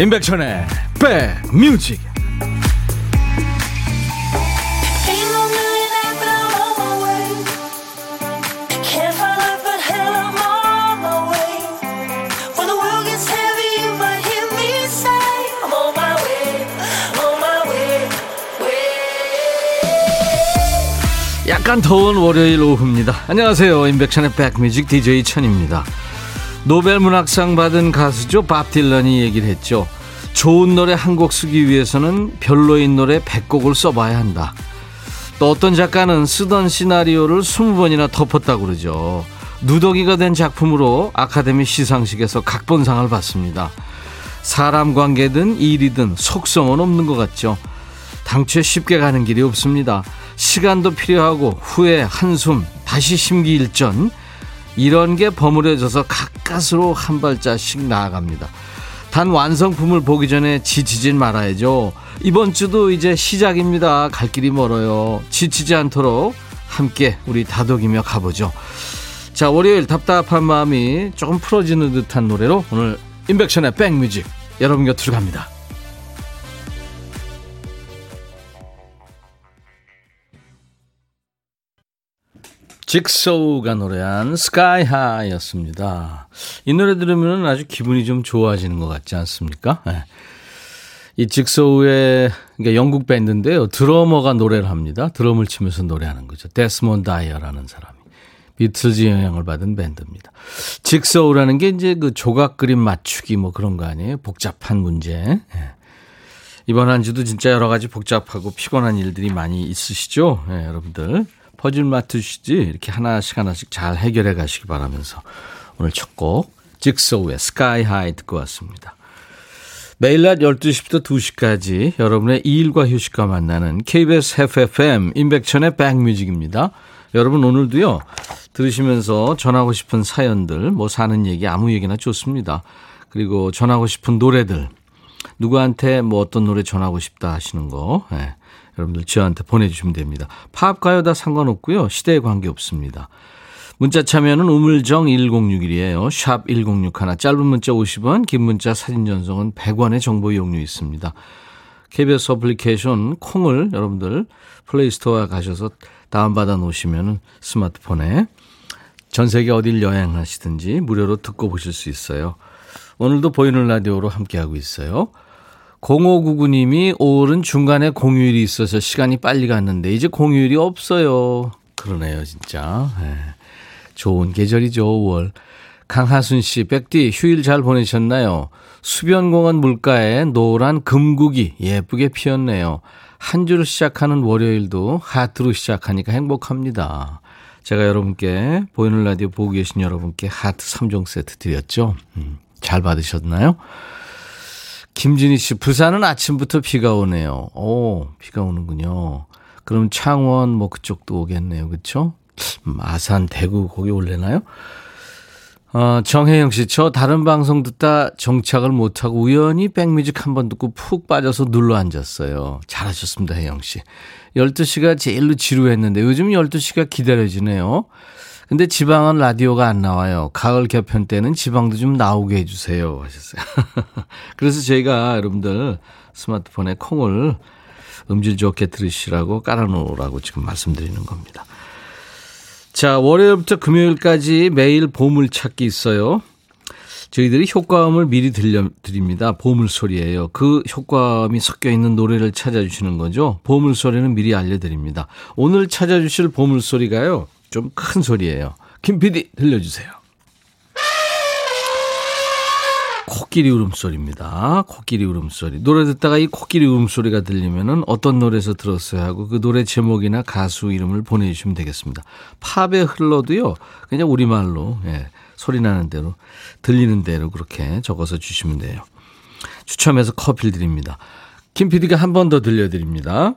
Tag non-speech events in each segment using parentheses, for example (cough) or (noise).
임백천의 백뮤직 약간 더운 월요일 오후입니다. 안녕하세요. 임백천의 백뮤직 DJ 천입니다. 노벨 문학상 받은 가수죠. 밥 딜런이 얘기를 했죠. 좋은 노래 한 곡 쓰기 위해서는 별로인 노래 100곡을 써봐야 한다. 또 어떤 작가는 쓰던 시나리오를 20번이나 덮었다고 그러죠. 누더기가 된 작품으로 아카데미 시상식에서 각본상을 받습니다. 사람 관계든 일이든 속성은 없는 것 같죠. 당초에 쉽게 가는 길이 없습니다. 시간도 필요하고 후에 한숨, 다시 심기일전 이런 게 버무려져서 가까스로 한 발자씩 나아갑니다. 단 완성품을 보기 전에 지치진 말아야죠. 이번 주도 이제 시작입니다. 갈 길이 멀어요. 지치지 않도록 함께 우리 다독이며 가보죠. 자, 월요일 답답한 마음이 조금 풀어지는 듯한 노래로 오늘 인백션의 백뮤직 여러분 곁으로 갑니다. 직소우가 노래한 스카이 하이였습니다. 이 노래 들으면 아주 기분이 좀 좋아지는 것 같지 않습니까? 네. 이 직소우의 그러니까 영국 밴드인데요. 드러머가 노래를 합니다. 드럼을 치면서 노래하는 거죠. 데스몬 다이어라는 사람이. 비틀즈 영향을 받은 밴드입니다. 직소우라는 게 이제 그 조각 그림 맞추기 뭐 그런 거 아니에요? 복잡한 문제. 네. 이번 한 주도 진짜 여러 가지 복잡하고 피곤한 일들이 많이 있으시죠? 네, 여러분들. 퍼즐 맡으시지 이렇게 하나씩 하나씩 잘 해결해 가시기 바라면서 오늘 첫 곡 직소우의 스카이 하이 듣고 왔습니다. 매일 낮 12시부터 2시까지 여러분의 일과 휴식과 만나는 KBS FFM 임백천의 백뮤직입니다. 여러분 오늘도요 들으시면서 전하고 싶은 사연들 뭐 사는 얘기 아무 얘기나 좋습니다. 그리고 전하고 싶은 노래들 누구한테 뭐 어떤 노래 전하고 싶다 하시는 거 네. 여러분들 저한테 보내주시면 됩니다. 팝, 가요 다 상관없고요. 시대에 관계없습니다. 문자 참여는 우물정 1061이에요. 샵 1061. 짧은 문자 50원, 긴 문자 사진 전송은 100원의 정보 이용료 있습니다. KBS 어플리케이션 콩을 여러분들 플레이스토어에 가셔서 다운받아 놓으시면 스마트폰에 전 세계 어딜 여행하시든지 무료로 듣고 보실 수 있어요. 오늘도 보이는 라디오로 함께하고 있어요. 0599님이 5월은 중간에 공휴일이 있어서 시간이 빨리 갔는데 이제 공휴일이 없어요. 그러네요, 진짜. 네. 좋은 계절이죠, 5월. 강하순 씨, 백디 휴일 잘 보내셨나요? 수변공원 물가에 노란 금국이 예쁘게 피었네요. 한 주를 시작하는 월요일도 하트로 시작하니까 행복합니다. 제가 여러분께 보이는 라디오 보고 계신 여러분께 하트 3종 세트 드렸죠? 음, 잘 받으셨나요? 김진희 씨, 부산은 아침부터 비가 오네요. 오, 비가 오는군요. 그럼 창원 뭐 그쪽도 오겠네요. 그렇죠? 마산, 대구 거기 올래나요? 어, 정혜영 씨, 저 다른 방송 듣다 정착을 못하고 우연히 백뮤직 한 번 듣고 푹 빠져서 눌러 앉았어요. 잘하셨습니다, 혜영 씨. 12시가 제일로 지루했는데 요즘 12시가 기다려지네요. 근데 지방은 라디오가 안 나와요. 가을 개편 때는 지방도 좀 나오게 해주세요. 하셨어요. (laughs) 그래서 저희가 여러분들 스마트폰에 콩을 음질 좋게 들으시라고 깔아놓으라고 지금 말씀드리는 겁니다. 자, 월요일부터 금요일까지 매일 보물찾기 있어요. 저희들이 효과음을 미리 들려드립니다. 보물소리예요. 그 효과음이 섞여 있는 노래를 찾아주시는 거죠. 보물소리는 미리 알려드립니다. 오늘 찾아주실 보물소리가요. 좀 큰 소리예요. 김 PD 들려주세요. 코끼리 울음소리입니다. 코끼리 울음소리. 노래 듣다가 이 코끼리 울음소리가 들리면은 어떤 노래에서 들었어요 하고 그 노래 제목이나 가수 이름을 보내주시면 되겠습니다. 팝에 흘러도요, 그냥 우리말로, 예, 소리 나는 대로, 들리는 대로 그렇게 적어서 주시면 돼요. 추첨해서 커피를 드립니다. 김 PD가 한 번 더 들려드립니다.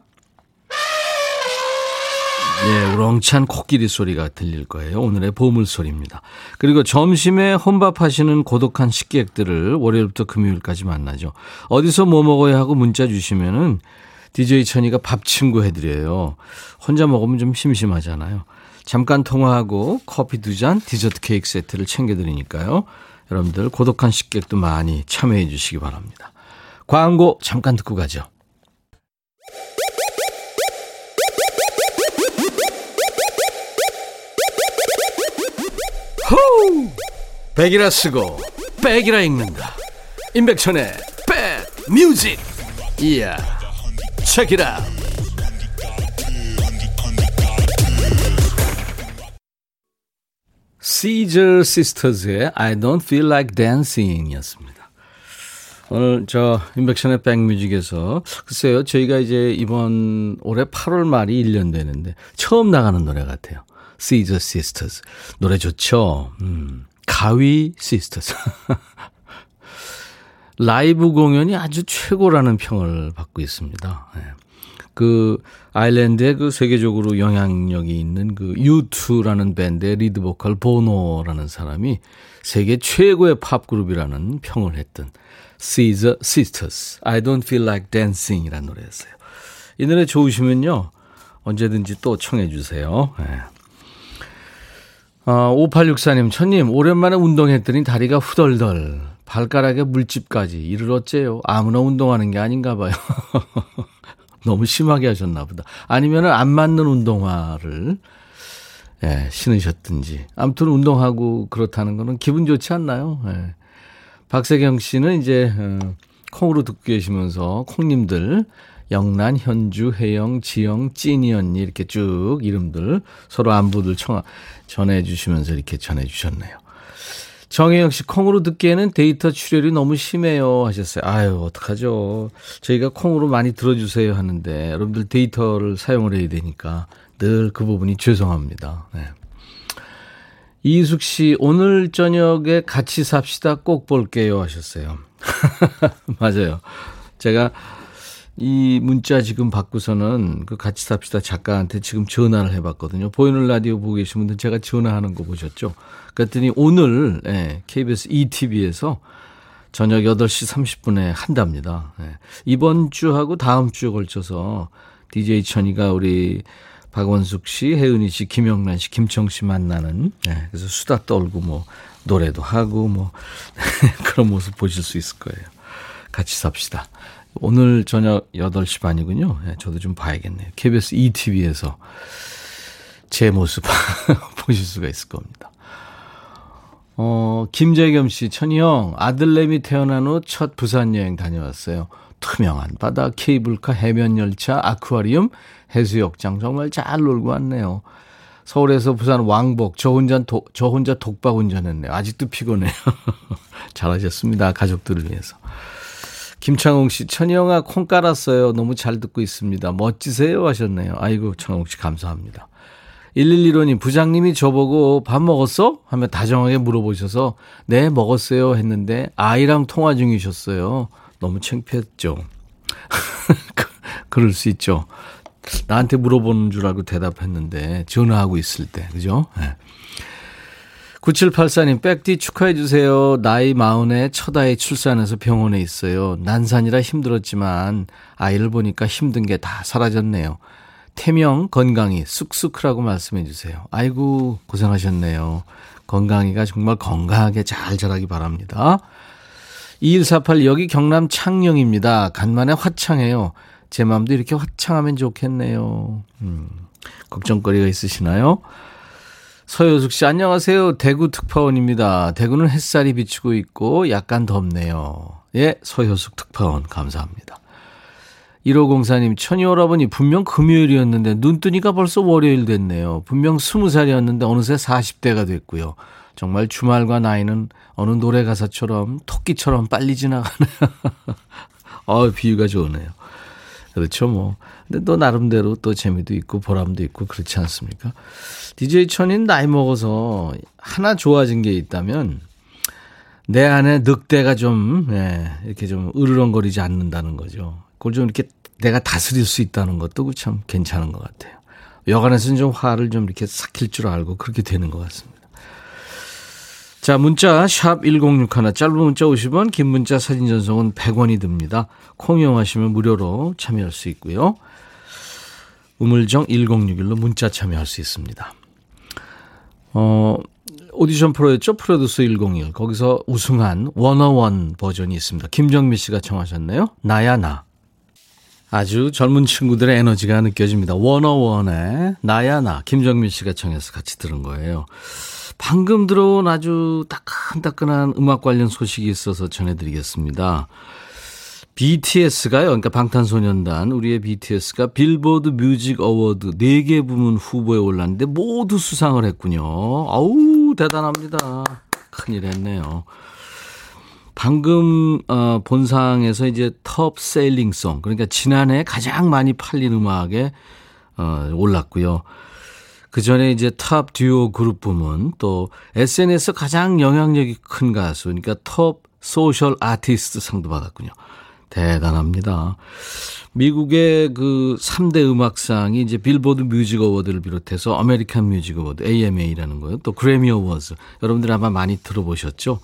예, 우렁찬 코끼리 소리가 들릴 거예요. 오늘의 보물 소리입니다. 그리고 점심에 혼밥하시는 고독한 식객들을 월요일부터 금요일까지 만나죠. 어디서 뭐 먹어야 하고 문자 주시면은 DJ 천이가 밥 친구 해드려요. 혼자 먹으면 좀 심심하잖아요. 잠깐 통화하고 커피 두 잔, 디저트 케이크 세트를 챙겨드리니까요. 여러분들 고독한 식객도 많이 참여해 주시기 바랍니다. 광고 잠깐 듣고 가죠. 호우! 백이라 쓰고 백이라 읽는다. 임백천의 백 뮤직. 이야. 책이라. 시저 시스터즈의 I don't feel like dancing 이었습니다. 오늘 저 임백천의 백뮤직에서 글쎄요 저희가 이제 이번 올해 8월 말이 1년 되는데 처음 나가는 노래 같아요. Scissor Sisters 노래 좋죠. 음, 가위 Sisters (laughs) 라이브 공연이 아주 최고라는 평을 받고 있습니다. 네. 그 아일랜드에 그 세계적으로 영향력이 있는 그 U2라는 밴드의 리드 보컬 보노라는 사람이 세계 최고의 팝 그룹이라는 평을 했던 Scissor Sisters, I Don't Feel Like Dancing 이라는 노래였어요. 이 노래 좋으시면요. 언제든지 또 청해 주세요. 네. 아, 5864님, 천님, 오랜만에 운동했더니 다리가 후덜덜. 발가락에 물집까지. 이를 어째요? 아무나 운동하는 게 아닌가 봐요. (laughs) 너무 심하게 하셨나 보다. 아니면 안 맞는 운동화를 예, 신으셨든지. 아무튼 운동하고 그렇다는 거는 기분 좋지 않나요? 예. 박세경 씨는 이제 어, 콩으로 듣고 계시면서 콩님들 영란, 현주, 혜영, 지영, 찐이 언니 이렇게 쭉 이름들 서로 안부들 청 전해 주시면서 이렇게 전해 주셨네요. 정혜영 씨 콩으로 듣기에는 데이터 출혈이 너무 심해요 하셨어요. 아유 어떡하죠. 저희가 콩으로 많이 들어주세요 하는데 여러분들 데이터를 사용을 해야 되니까 늘 그 부분이 죄송합니다. 네. 이숙 씨, 오늘 저녁에 같이 삽시다 꼭 볼게요 하셨어요. (laughs) 맞아요. 제가 이 문자 지금 받고서는 그 같이 삽시다 작가한테 지금 전화를 해봤거든요. 보이는 라디오 보고 계신 분들 제가 전화하는 거 보셨죠? 그랬더니 오늘 예, KBS ETV에서 저녁 8시 30분에 한답니다. 예. 이번 주하고 다음 주에 걸쳐서 DJ 천이가 우리 박원숙 씨, 혜은이 씨, 김영란 씨, 김청 씨 만나는 네, 그래서 수다 떨고 뭐 노래도 하고 뭐 (laughs) 그런 모습 보실 수 있을 거예요. 같이 삽시다. 오늘 저녁 8시 반이군요. 네, 저도 좀 봐야겠네요. KBS ETV에서 제 모습 (laughs) 보실 수가 있을 겁니다. 어, 김재겸 씨, 천희 형, 아들내미 태어난 후 첫 부산 여행 다녀왔어요. 투명한 바다, 케이블카, 해변 열차, 아쿠아리움, 해수욕장 정말 잘 놀고 왔네요. 서울에서 부산 왕복 저 혼자 도, 저 혼자 독박 운전했네요. 아직도 피곤해요. (laughs) 잘하셨습니다. 가족들을 위해서. 김창홍 씨, 천희영아 콩 깔았어요. 너무 잘 듣고 있습니다. 멋지세요 하셨네요. 아이고 창홍 씨 감사합니다. 111호님 부장님이 저보고 밥 먹었어? 하며 다정하게 물어보셔서 네 먹었어요 했는데 아이랑 통화 중이셨어요. 너무 창피했죠. (laughs) 그, 그럴 수 있죠. 나한테 물어보는 줄 알고 대답했는데 전화하고 있을 때 그죠? 네. 9784님 백디 축하해 주세요. 나이 마흔에 첫 아이 출산해서 병원에 있어요. 난산이라 힘들었지만 아이를 보니까 힘든 게 다 사라졌네요. 태명 건강히 쑥쑥하라고 말씀해 주세요. 아이고 고생하셨네요. 건강이가 정말 건강하게 잘 자라기 바랍니다. 2148 여기 경남 창녕입니다. 간만에 화창해요. 제 마음도 이렇게 화창하면 좋겠네요. 음, 걱정거리가 있으시나요? 서효숙 씨, 안녕하세요. 대구 특파원입니다. 대구는 햇살이 비치고 있고 약간 덥네요. 예, 서효숙 특파원, 감사합니다. 1504님, 천이 오라버니 분명 금요일이었는데 눈 뜨니까 벌써 월요일 됐네요. 분명 20살이었는데 어느새 40대가 됐고요. 정말 주말과 나이는 어느 노래 가사처럼 토끼처럼 빨리 지나가네요. 어, (laughs) 비유가 좋으네요. 그렇죠, 뭐. 근데 또 나름대로 또 재미도 있고 보람도 있고 그렇지 않습니까? DJ 천인 나이 먹어서 하나 좋아진 게 있다면 내 안에 늑대가 좀, 예, 이렇게 좀 으르렁거리지 않는다는 거죠. 그걸 좀 이렇게 내가 다스릴 수 있다는 것도 참 괜찮은 것 같아요. 여간에서는 좀 화를 좀 이렇게 삭힐 줄 알고 그렇게 되는 것 같습니다. 자, 문자 샵 1061, 짧은 문자 50원, 긴 문자 사진 전송은 100원이 듭니다. 콩 이용하시면 무료로 참여할 수 있고요. 우물정 1061로 문자 참여할 수 있습니다. 어, 오디션 프로였죠. 프로듀스 101. 거기서 우승한 원어원 버전이 있습니다. 김정미 씨가 청하셨네요. 나야 나. 아주 젊은 친구들의 에너지가 느껴집니다. 원어원의 나야 나. 김정민 씨가 청해서 같이 들은 거예요. 방금 들어온 아주 따끈따끈한 음악 관련 소식이 있어서 전해드리겠습니다. BTS가요, 그러니까 방탄소년단, 우리의 BTS가 빌보드 뮤직 어워드 4개 부문 후보에 올랐는데 모두 수상을 했군요. 아우, 대단합니다. 큰일 했네요. 방금 어, 본상에서 이제 Top Selling Song 그러니까 지난해 가장 많이 팔린 음악에 어, 올랐고요. 그 전에 이제 Top Duo Group 부문 또 SNS 가장 영향력이 큰 가수 그러니까 Top Social Artist 상도 받았군요. 대단합니다. 미국의 그 3대 음악상이 이제 빌보드 뮤직 어워드를 비롯해서 아메리칸 뮤직 어워드, AMA라는 거예요. 또 그래미 어워즈. 여러분들 아마 많이 들어보셨죠?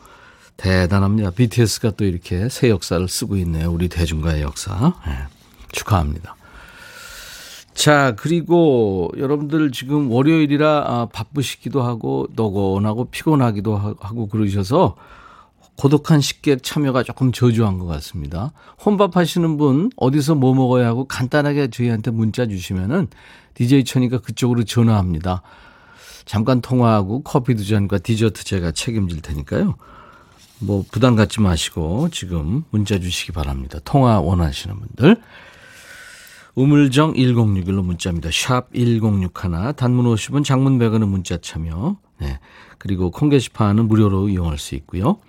대단합니다. BTS가 또 이렇게 새 역사를 쓰고 있네요. 우리 대중가요의 역사. 네, 축하합니다. 자, 그리고 여러분들 지금 월요일이라 아, 바쁘시기도 하고, 노곤하고 피곤하기도 하고 그러셔서 고독한 식객 참여가 조금 저조한 것 같습니다. 혼밥 하시는 분 어디서 뭐 먹어야 하고 간단하게 저희한테 문자 주시면은 DJ 천이가 그쪽으로 전화합니다. 잠깐 통화하고 커피 두 잔과 디저트 제가 책임질 테니까요. 뭐 부담 갖지 마시고 지금 문자 주시기 바랍니다. 통화 원하시는 분들. 우물정 1061로 문자입니다. 샵 1061, 단문 50원, 장문 100원은 문자 참여. 네. 그리고 콩 게시판은 무료로 이용할 수 있고요.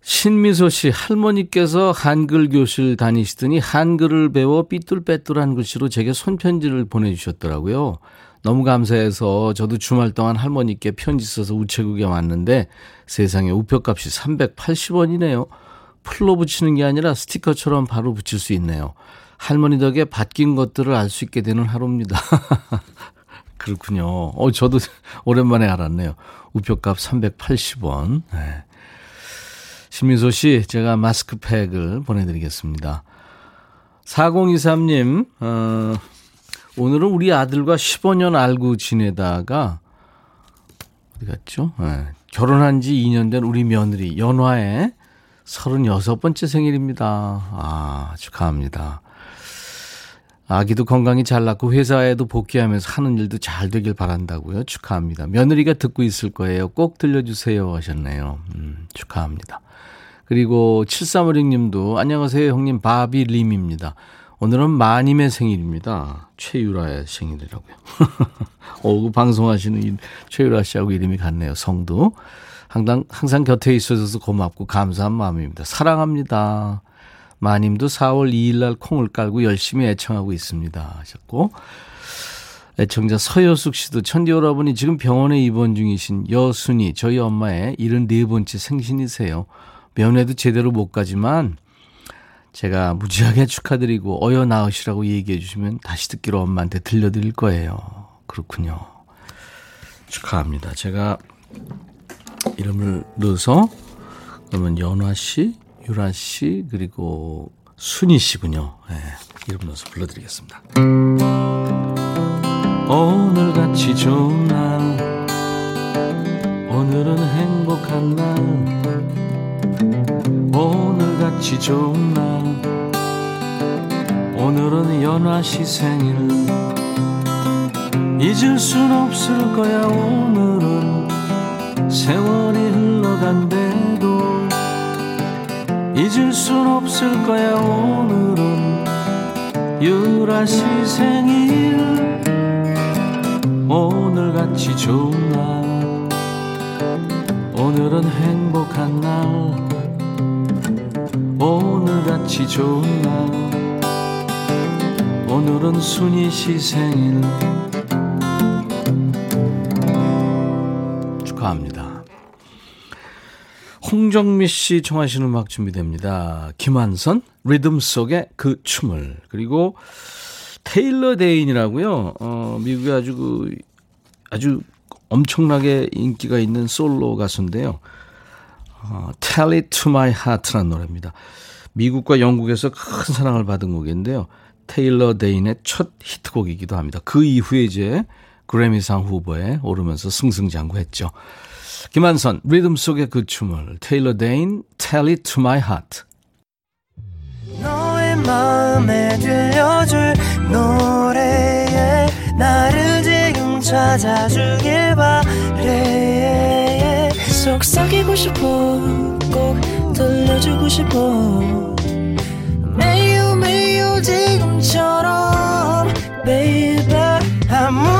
신미소 씨, 할머니께서 한글 교실 다니시더니 한글을 배워 삐뚤빼뚤한 글씨로 제게 손편지를 보내주셨더라고요. 너무 감사해서 저도 주말 동안 할머니께 편지 써서 우체국에 왔는데 세상에 우표값이 380원이네요. 풀로 붙이는 게 아니라 스티커처럼 바로 붙일 수 있네요. 할머니 덕에 바뀐 것들을 알 수 있게 되는 하루입니다. (laughs) 그렇군요. 어, 저도 (laughs) 오랜만에 알았네요. 우표값 380원. 네. 신민소 씨, 제가 마스크팩을 보내드리겠습니다. 4023님, 어, 오늘은 우리 아들과 15년 알고 지내다가, 어디 갔죠? 네. 결혼한 지 2년 된 우리 며느리, 연화의 36번째 생일입니다. 아, 축하합니다. 아기도 건강히 잘 낳고 회사에도 복귀하면서 하는 일도 잘 되길 바란다고요. 축하합니다. 며느리가 듣고 있을 거예요. 꼭 들려주세요 하셨네요. 음, 축하합니다. 그리고 7356 님도 안녕하세요 형님 바비 림입니다. 오늘은 마님의 생일입니다. 최유라의 생일이라고요. (laughs) 오, 그 방송하시는 최유라 씨하고 이름이 같네요. 성도. 항상, 항상 곁에 있어줘서 고맙고 감사한 마음입니다. 사랑합니다. 마님도 4월 2일 날 콩을 깔고 열심히 애청하고 있습니다. 하셨고, 애청자 서여숙 씨도 천디 여러분이 지금 병원에 입원 중이신 여순이 저희 엄마의 74번째 생신이세요. 면회도 제대로 못 가지만 제가 무지하게 축하드리고 어여 나으시라고 얘기해 주시면 다시 듣기로 엄마한테 들려드릴 거예요. 그렇군요. 축하합니다. 제가 이름을 넣어서 그러면 연화 씨, 유라 씨, 그리고 순희 씨군요. 네, 이름 넣어서 불러드리겠습니다. 오늘같이 좋은 날, 오늘은 행복한 날, 오늘같이 좋은 날, 오늘은 연화 씨 생일. 잊을 순 없을 거야, 오늘은 세월이 흘러간대도. 잊을 순 없을 거야 오늘은. 유라 씨 생일. 오늘같이 좋은 날. 오늘은 행복한 날. 오늘같이 좋은 날. 오늘은 순이 씨 생일. 축하합니다. 홍정미 씨 청하시는 음악 준비됩니다. 김한선, 리듬 속의 그 춤을. 그리고 테일러 데인이라고요. 어, 미국에 아주 그, 아주 엄청나게 인기가 있는 솔로 가수인데요. 어, Tell It To My Heart라는 노래입니다. 미국과 영국에서 큰 사랑을 받은 곡인데요. 테일러 데인의 첫 히트곡이기도 합니다. 그 이후에 이제 그래미상 후보에 오르면서 승승장구했죠. 김한선 리듬 속의 그 춤을 테일러 데인 Tell It To My Heart. 너의 마음에 들려줄 노래에 나를 지금 찾아주길 바래. 속삭이고 싶어 꼭 들려주고 싶어. 매우 매우 지금처럼 baby 아무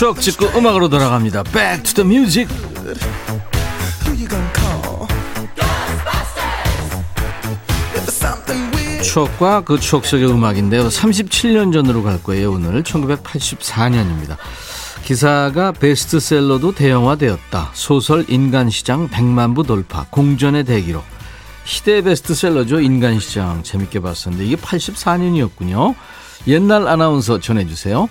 추억 찍고 음악으로 돌아갑니다. Back to the music. 추억과 그 추억 속의 음악인데요. 37년 전으로 갈 거예요. 오늘 1984년입니다. 기사가 베스트셀러도 대형화되었다. 소설 인간시장 100만 부 돌파. 공전의 대기록. 시대 베스트셀러죠. 인간시장. 재밌게 봤었는데 이게 84년이었군요. 옛날 아나운서 전해주세요.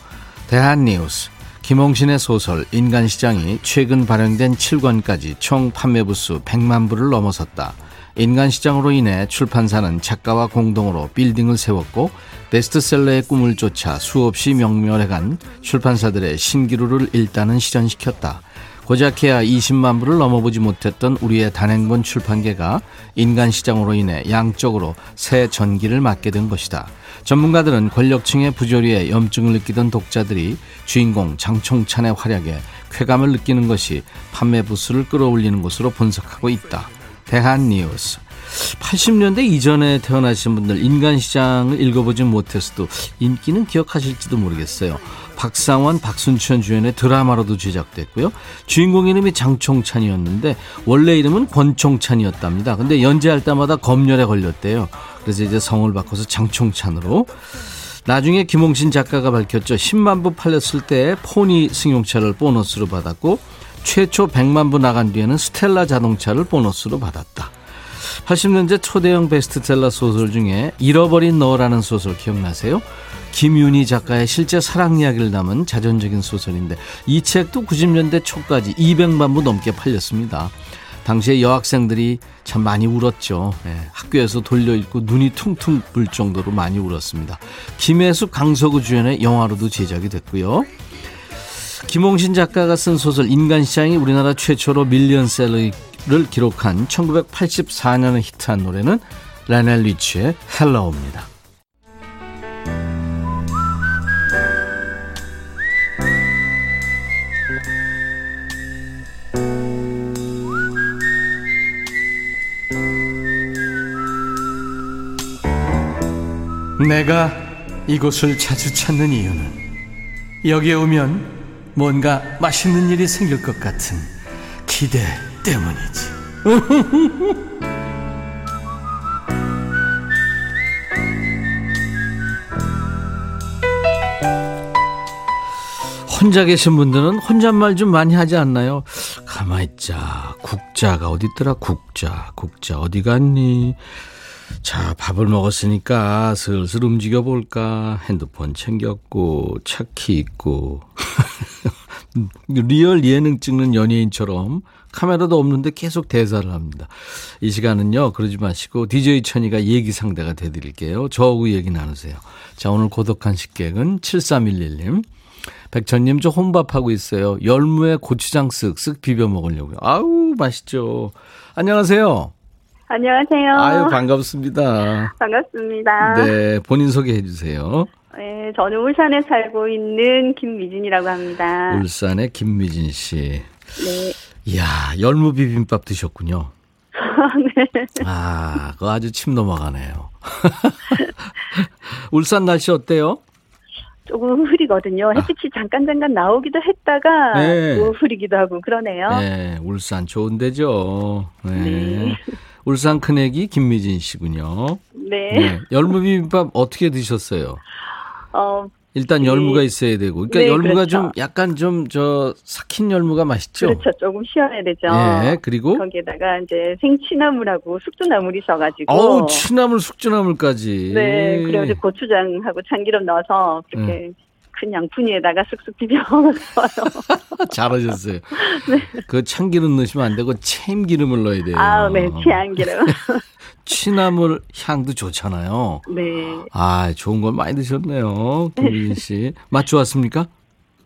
대한뉴스. 김홍신의 소설 인간시장이 최근 발행된 7권까지 총 판매 부수 100만 부를 넘어섰다. 인간시장으로 인해 출판사는 작가와 공동으로 빌딩을 세웠고 베스트셀러의 꿈을 쫓아 수없이 명멸해간 출판사들의 신기루를 일단은 실현시켰다. 고작해야 20만 부를 넘어보지 못했던 우리의 단행본 출판계가 인간 시장으로 인해 양적으로 새 전기를 맞게 된 것이다. 전문가들은 권력층의 부조리에 염증을 느끼던 독자들이 주인공 장총찬의 활약에 쾌감을 느끼는 것이 판매 부수를 끌어올리는 것으로 분석하고 있다. 대한 뉴스 80년대 이전에 태어나신 분들 인간 시장을 읽어보지 못했어도 인기는 기억하실지도 모르겠어요. 박상원, 박순천 주연의 드라마로도 제작됐고요. 주인공 이름이 장총찬이었는데 원래 이름은 권총찬이었답니다. 근데 연재할 때마다 검열에 걸렸대요. 그래서 이제 성을 바꿔서 장총찬으로 나중에 김홍신 작가가 밝혔죠. 10만 부 팔렸을 때 포니 승용차를 보너스로 받았고 최초 100만 부 나간 뒤에는 스텔라 자동차를 보너스로 받았다. 80년대 초대형 베스트셀러 소설 중에 잃어버린 너라는 소설 기억나세요? 김윤희 작가의 실제 사랑 이야기를 담은 자전적인 소설인데 이 책도 90년대 초까지 200만 부 넘게 팔렸습니다. 당시에 여학생들이 참 많이 울었죠. 네, 학교에서 돌려 읽고 눈이 퉁퉁 불 정도로 많이 울었습니다. 김혜숙, 강서구 주연의 영화로도 제작이 됐고요. 김홍신 작가가 쓴 소설 인간시장이 우리나라 최초로 밀리언셀러를 기록한 1984년에 히트한 노래는 라이오넬 리치의 Hello입니다. 내가 이곳을 자주 찾는 이유는 여기에 오면 뭔가 맛있는 일이 생길 것 같은 기대 때문이지. (laughs) 혼자 계신 분들은 혼잣말 좀 많이 하지 않나요? 가만있자. 국자가 어딨더라? 국자. 국자 어디 갔니? 자, 밥을 먹었으니까 슬슬 움직여 볼까? 핸드폰 챙겼고, 차키 있고. (laughs) 리얼 예능 찍는 연예인처럼 카메라도 없는데 계속 대사를 합니다. 이 시간은요, 그러지 마시고, DJ 천이가 얘기 상대가 되드릴게요. 저하고 얘기 나누세요. 자, 오늘 고독한 식객은 7311님. 백천님, 저 혼밥하고 있어요. 열무에 고추장 쓱쓱 비벼 먹으려고요. 아우, 맛있죠. 안녕하세요. 안녕하세요. 아유, 반갑습니다. 반갑습니다. 네, 본인 소개해 주세요. 네, 저는 울산에 살고 있는 김미진이라고 합니다. 울산의 김미진 씨. 네. 이야, 열무 비빔밥 드셨군요. (laughs) 네. 아, 그거 아주 침 넘어가네요. (laughs) 울산 날씨 어때요? 조금 흐리거든요. 햇빛이 잠깐 잠깐 나오기도 했다가 아. 네. 또 흐리기도 하고 그러네요. 네, 울산 좋은 데죠. 네. 네. 울산 큰애기 김미진 씨군요. 네. 네. 열무 비빔밥 어떻게 드셨어요? 어, 일단 네. 열무가 있어야 되고. 그러니까 네, 열무가 그렇죠. 좀 약간 좀 저 삭힌 열무가 맛있죠. 그렇죠. 조금 시원해야 되죠. 예, 그리고 거기에다가 이제 생취나물하고 숙주나물이 있어가지고. 어우, 취나물 숙주나물까지. 네, 그래가지고 고추장하고 참기름 넣어서 그렇게 큰 양푼위에다가 쓱쓱 비벼 먹어요. (laughs) 잘하셨어요. 네. 그 참기름 넣으시면 안 되고 참기름을 넣어야 돼요. 아, 네, 취향기름. (laughs) 취나물 향도 좋잖아요. 네, 아, 좋은 걸 많이 드셨네요. 김미진 씨. 맛 좋았습니까?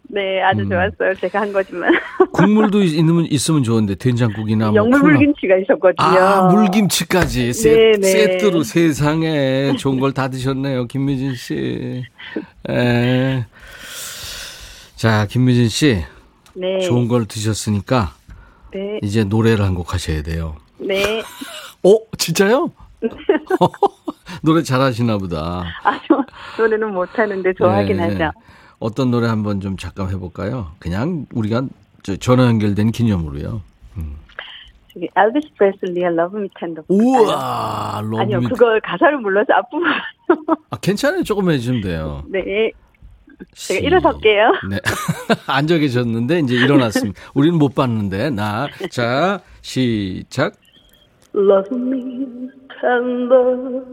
네, 아주 음. 좋았어요. 제가 한 거지만. (laughs) 국물도 있으면, 있으면 좋은데, 된장국이나 뭐. 콩나물. 영물물김치가 있었거든요. 아, 물김치까지. 세, 네, 네. 세트로 세상에 좋은 걸 다 드셨네요. 김미진 씨. 에. 자, 김미진 씨. 네, 좋은 걸 드셨으니까, 네, 이제 노래를 한 곡 하셔야 돼요. 네. (laughs) 어, 진짜요? (laughs) 노래 잘하시나 보다. 아, 저 노래는 못하는데 좋아하긴 네. 하죠. 어떤 노래 한번 좀 잠깐 해볼까요? 그냥 우리가 저 전화 연결된 기념으로요. 저기 엘비스 프레슬리의 Love Me Tender. 우와, 아니요, 러브미. 그걸 가사를 몰라서 앞부분. 아, 괜찮아요. 조금 해주시면 돼요. 네, 제가 시- 일어설게요. 네. 앉아 계셨는데 이제 일어났습니다. 우리는 못 봤는데 나. 자, 시작. Love me tender,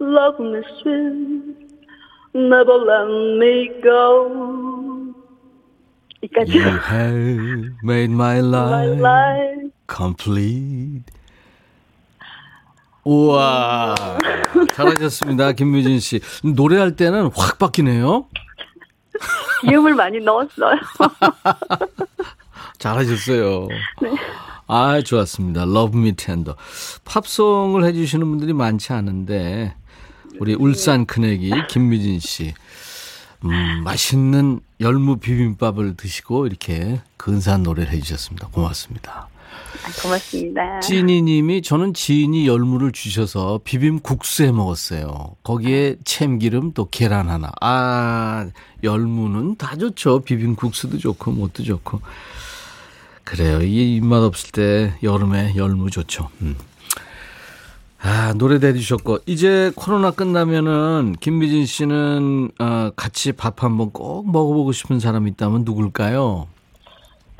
love me sweet, never let me go. 이까지. You have made my My life life. complete. 우와. 잘하셨습니다. 김미진 씨. 노래할 때는 확 바뀌네요. 기음을 많이 넣었어요. (laughs) 잘하셨어요. 아, 좋았습니다. Love Me Tender. 팝송을 해주시는 분들이 많지 않은데, 우리 울산 큰애기 김미진 씨. 음, 맛있는 열무 비빔밥을 드시고 이렇게 근사한 노래를 해주셨습니다. 고맙습니다. 아, 고맙습니다. 지니 님이 저는 지인이 열무를 주셔서 비빔국수 해 먹었어요. 거기에 참기름 또 계란 하나. 아, 열무는 다 좋죠. 비빔국수도 좋고 뭐도 좋고. 그래요. 이게 입맛 없을 때 여름에 열무 좋죠. 음. 아, 노래 대주셨고 이제 코로나 끝나면은 김미진 씨는 어, 같이 밥 한번 꼭 먹어보고 싶은 사람이 있다면 누굴까요?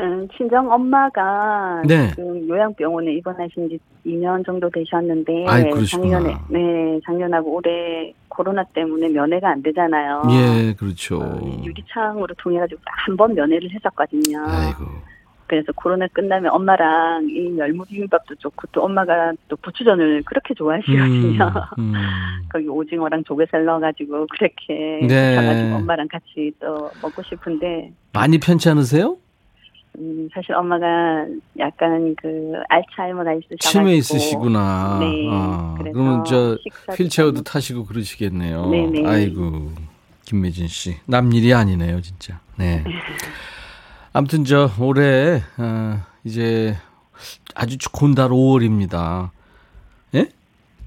음, 친정 엄마가 네. 지금 요양병원에 입원하신 지 2년 정도 되셨는데 아이. 작년에 네 작년하고 올해 코로나 때문에 면회가 안 되잖아요. 예, 그렇죠. 어, 유리창으로 통해가지고 딱한번 면회를 했었거든요. 아이고. 그래서 코로나 끝나면 엄마랑 이 열무 비빔밥도 좋고 또 엄마가 또 부추전을 그렇게 좋아하시거든요. 음, (laughs) 음. 거기 오징어랑 조개살 넣어가지고 그렇게 네. 드셔가지고 엄마랑 같이 또 먹고 싶은데 많이 편치 않으세요? 음, 사실 엄마가 약간 그 알츠하이머가 있으셔가지고 치매 있으시구나. 네. 아, 그러면 저 휠체어도 좀- 타시고 그러시겠네요. 네네. 아이고 김매진 씨, 남 일이 아니네요, 진짜. 네. (laughs) 아무튼 저 올해 어, 이제 아주 좋은 달 5월입니다. 예? 네.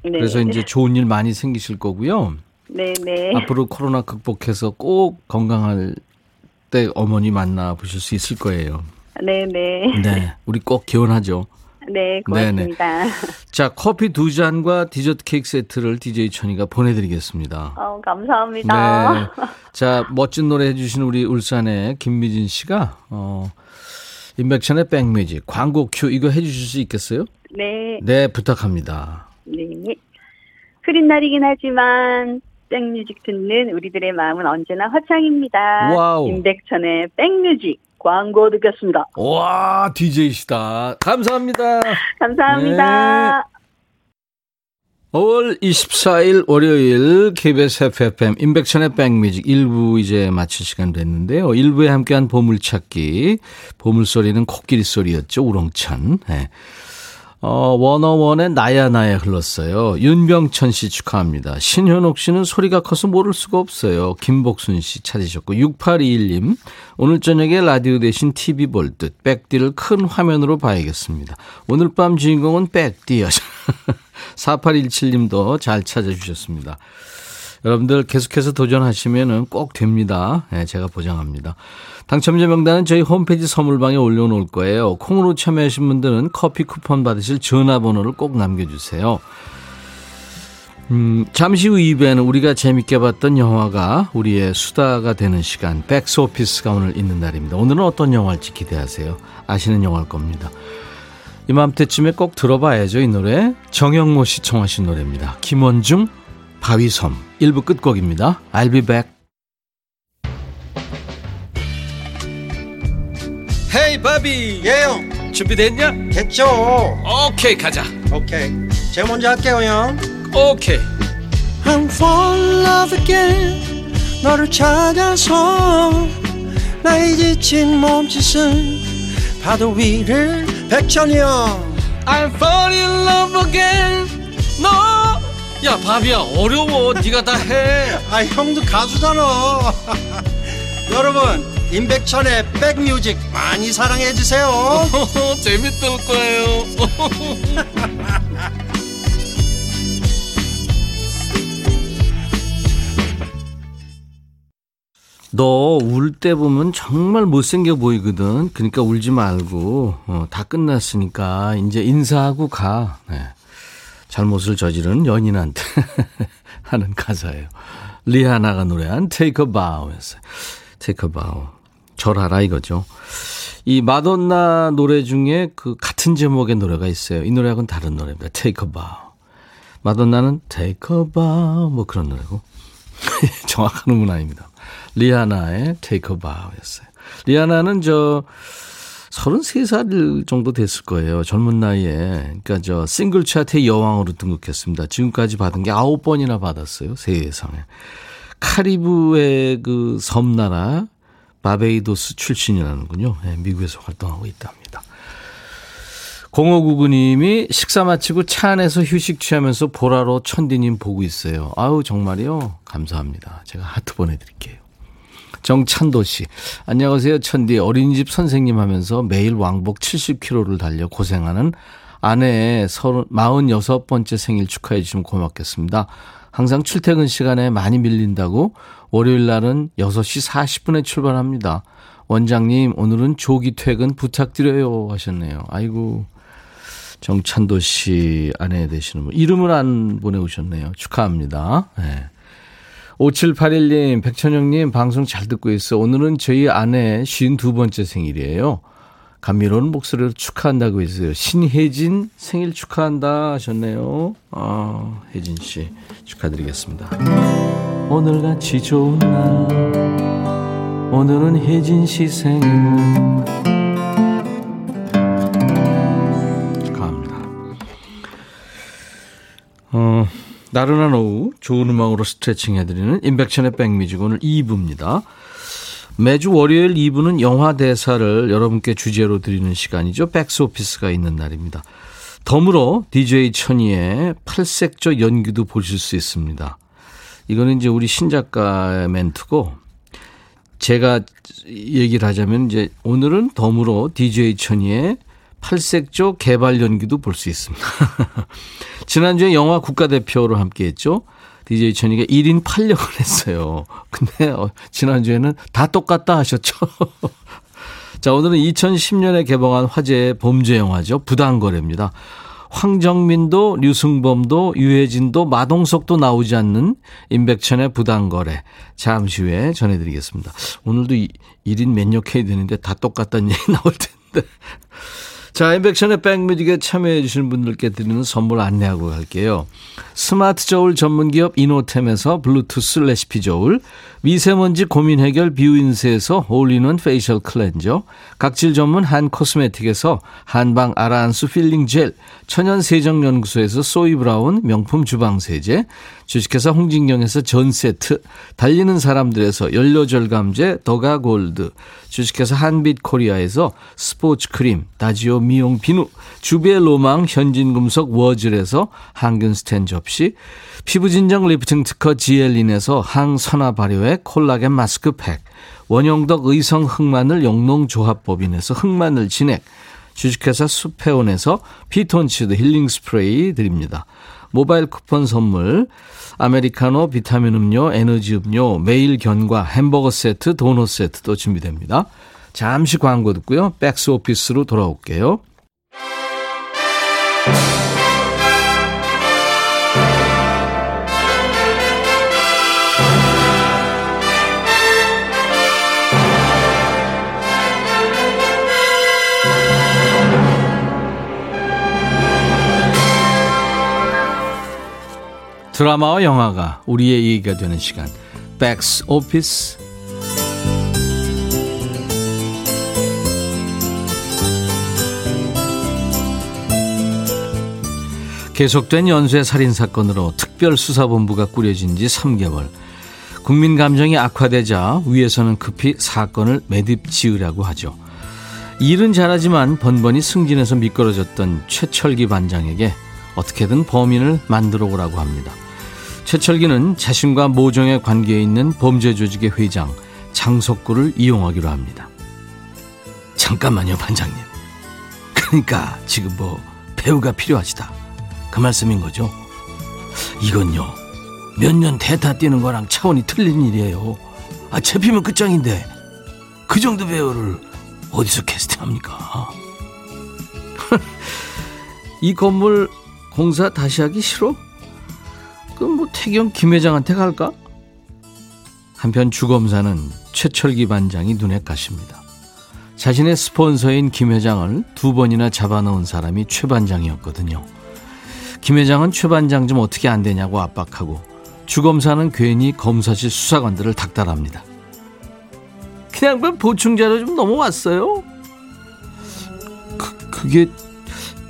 그래서 이제 좋은 일 많이 생기실 거고요. 네네 앞으로 코로나 극복해서 꼭 건강할 때 어머니 만나 보실 수 있을 거예요. 네네 네, 우리 꼭 기원하죠. 네 고맙습니다. 자, 커피 두 잔과 디저트 케이크 세트를 DJ 천이가 보내드리겠습니다. 어, 감사합니다. 네. 자, 멋진 노래 해주신 우리 울산의 김미진 씨가, 어, 인백천의 백뮤직 광고 큐 이거 해주실 수 있겠어요? 네. 네, 부탁합니다. 네. 흐린 날이긴 하지만 백뮤직 듣는 우리들의 마음은 언제나 화창입니다. 와우. 임백천의 백뮤직 광고 듣겠습니다. 와, DJ시다. 감사합니다. 감사합니다. 5월 24일 월요일 KBS Happy FM 임백천의 백뮤직 1부 이제 마칠 시간 됐는데요. 1부에 함께한 보물찾기. 보물소리는 코끼리 소리였죠. 우렁찬. 네. 어, 워너원의 나야 나야 흘렀어요. 윤병천 씨 축하합니다. 신현옥 씨는 소리가 커서 모를 수가 없어요. 김복순 씨 찾으셨고 6821님 오늘 저녁에 라디오 대신 TV 볼 듯 백디를 큰 화면으로 봐야겠습니다. 오늘 밤 주인공은 백디요. 4817님도 (laughs) 잘 찾아주셨습니다. 여러분들 계속해서 도전하시면 꼭 됩니다. 네, 제가 보장합니다. 당첨자 명단은 저희 홈페이지 선물방에 올려놓을 거예요. 콩으로 참여하신 분들은 커피 쿠폰 받으실 전화번호를 꼭 남겨주세요. 음, 잠시 후 2부에는 우리가 재밌게 봤던 영화가 우리의 수다가 되는 시간, 백스 오피스가 오늘 있는 날입니다. 오늘은 어떤 영화일지 기대하세요. 아시는 영화일 겁니다. 이맘때쯤에 꼭 들어봐야죠, 이 노래. 정영모 씨 청하신 노래입니다. 김원중, 바위섬. 1부 끝곡입니다. I'll be back. 헤이, 바비. 예영. 준비됐냐? 됐죠. 오케이, 가자. 오케이. 제가 먼저 할게요, 형. 오케이. I'm fall in love again. 너를 찾아서 나의 지친 몸짓은 파도 위를 백천이 형. I'm fall in love again. 너. 야, 바비야, 어려워. 네가 다 해. 아, 형도 가수잖아. (laughs) 여러분, 임백천의 백뮤직 많이 사랑해 주세요. (laughs) 재밌을 거예요. (laughs) 너 울 때 보면 정말 못생겨 보이거든. 그러니까 울지 말고 어, 다 끝났으니까 이제 인사하고 가. 네. 잘못을 저지른 연인한테 (laughs) 하는 가사예요. 리하나가 노래한 Take a Bow였어요. Take a Bow. 절하라 이거죠. 이 마돈나 노래 중에 그 같은 제목의 노래가 있어요. 이 노래하고는 다른 노래입니다. Take a Bow. 마돈나는 Take a Bow 뭐 그런 노래고 (laughs) 정확한 음은 아닙니다. 리아나의 Take a Bow였어요. 리아나는 저 33살 정도 됐을 거예요. 젊은 나이에. 그러니까 저 싱글 차트의 여왕으로 등극했습니다. 지금까지 받은 게 9번이나 받았어요. 세상에. 카리브의 그 섬나라 바베이도스 출신이라는군요. 네, 미국에서 활동하고 있답니다. 0599님이 식사 마치고 차 안에서 휴식 취하면서 보라로 천디님 보고 있어요. 아우, 정말요? 감사합니다. 제가 하트 보내드릴게요. 정찬도 씨. 안녕하세요, 천디. 어린이집 선생님 하면서 매일 왕복 70km를 달려 고생하는 아내의 46번째 생일 축하해 주시면 고맙겠습니다. 항상 출퇴근 시간에 많이 밀린다고 월요일 날은 6시 40분에 출발합니다. 원장님, 오늘은 조기 퇴근 부탁드려요 하셨네요. 아이고. 정찬도 씨 아내 되시는 분. 이름을 안 보내오셨네요. 축하합니다. 네. 5781님, 백천영님, 방송 잘 듣고 있어. 오늘은 저희 아내 52번째 생일이에요. 감미로운 목소리로 축하한다고 했어요. 신혜진 생일 축하한다 하셨네요. 아, 혜진 씨 축하드리겠습니다. 오늘같이 좋은 날, 오늘은 혜진 씨 생일. 축하합니다. 어, 나른한 오후 좋은 음악으로 스트레칭 해드리는 인백천의 백뮤직 오늘 2부입니다. 매주 월요일 2부는 영화 대사를 여러분께 주제로 드리는 시간이죠. 백스 오피스가 있는 날입니다. 덤으로 DJ 천이의 팔색조 연기도 보실 수 있습니다. 이거는 이제 우리 신작가의 멘트고 제가 얘기를 하자면 이제 오늘은 덤으로 DJ 천이의 팔색조 개발 연기도 볼 수 있습니다. (laughs) 지난주에 영화 국가대표로 함께 했죠. DJ 천이가 1인 8역을 했어요. 근데 어, 지난주에는 다 똑같다 하셨죠. (laughs) 자, 오늘은 2010년에 개봉한 화제의 범죄 영화죠. 부당거래입니다. 황정민도 류승범도 유해진도 마동석도 나오지 않는 임백천의 부당거래. 잠시 후에 전해드리겠습니다. 오늘도 1인 몇역 해야 되는데 다 똑같다는 (laughs) 얘기 나올 텐데. 자, 인백션의 백뮤직에 참여해 주시는 분들께 드리는 선물 안내하고 갈게요. 스마트 저울 전문 기업 이노템에서 블루투스 레시피 저울, 미세먼지 고민 해결 뷰인스에서 all-in-one facial cleanser, 각질 전문 한 코스메틱에서 한방 아라한수 필링 젤, 천연 세정 연구소에서 소이 브라운 명품 주방 세제, 주식회사 홍진경에서 전 세트, 달리는 사람들에서 연료 절감제 더가 골드, 주식회사 한빛 코리아에서 스포츠 크림, 다지오 미용 비누, 주베 로망 현진금속 워즐에서 항균 스텐 접시, 피부진정 리프팅 특허 지엘린에서 항산화 발효의 콜라겐 마스크팩, 원형덕 의성 흑마늘 영농조합법인에서 흑마늘 진액, 주식회사 수페온에서 피톤치드 힐링 스프레이 드립니다. 모바일 쿠폰 선물, 아메리카노, 비타민 음료, 에너지 음료, 매일 견과, 햄버거 세트, 도넛 세트도 준비됩니다. 잠시 광고 듣고요. 박스오피스로 돌아올게요. 드라마와 영화가 우리의 얘기가 되는 시간. 백스 오피스. 계속된 연쇄 살인 사건으로 특별 수사본부가 꾸려진 지 3개월. 국민 감정이 악화되자 위에서는 급히 사건을 매듭 지으라고 하죠. 일은 잘하지만 번번이 승진해서 미끄러졌던 최철기 반장에게 어떻게든 범인을 만들어 오라고 합니다. 최철기는 자신과 모종의 관계에 있는 범죄 조직의 회장 장석구를 이용하기로 합니다. 잠깐만요, 반장님. 그러니까 지금 뭐 배우가 필요하시다. 그 말씀인 거죠? 이건요. 몇 년 대타 뛰는 거랑 차원이 틀린 일이에요. 아, 잡히면 끝장인데 그 정도 배우를 어디서 캐스팅합니까? (laughs) 이 건물 공사 다시 하기 싫어? 태경 김 회장한테 갈까? 한편 주검사는 최철기 반장이 눈에 가십니다. 자신의 스폰서인 김 회장을 두 번이나 잡아놓은 사람이 최 반장이었거든요. 김 회장은 최 반장 좀 어떻게 안 되냐고 압박하고 주검사는 괜히 검사실 수사관들을 닥달합니다. 그냥 뭐 보충자료 좀 넘어왔어요? 그, 그게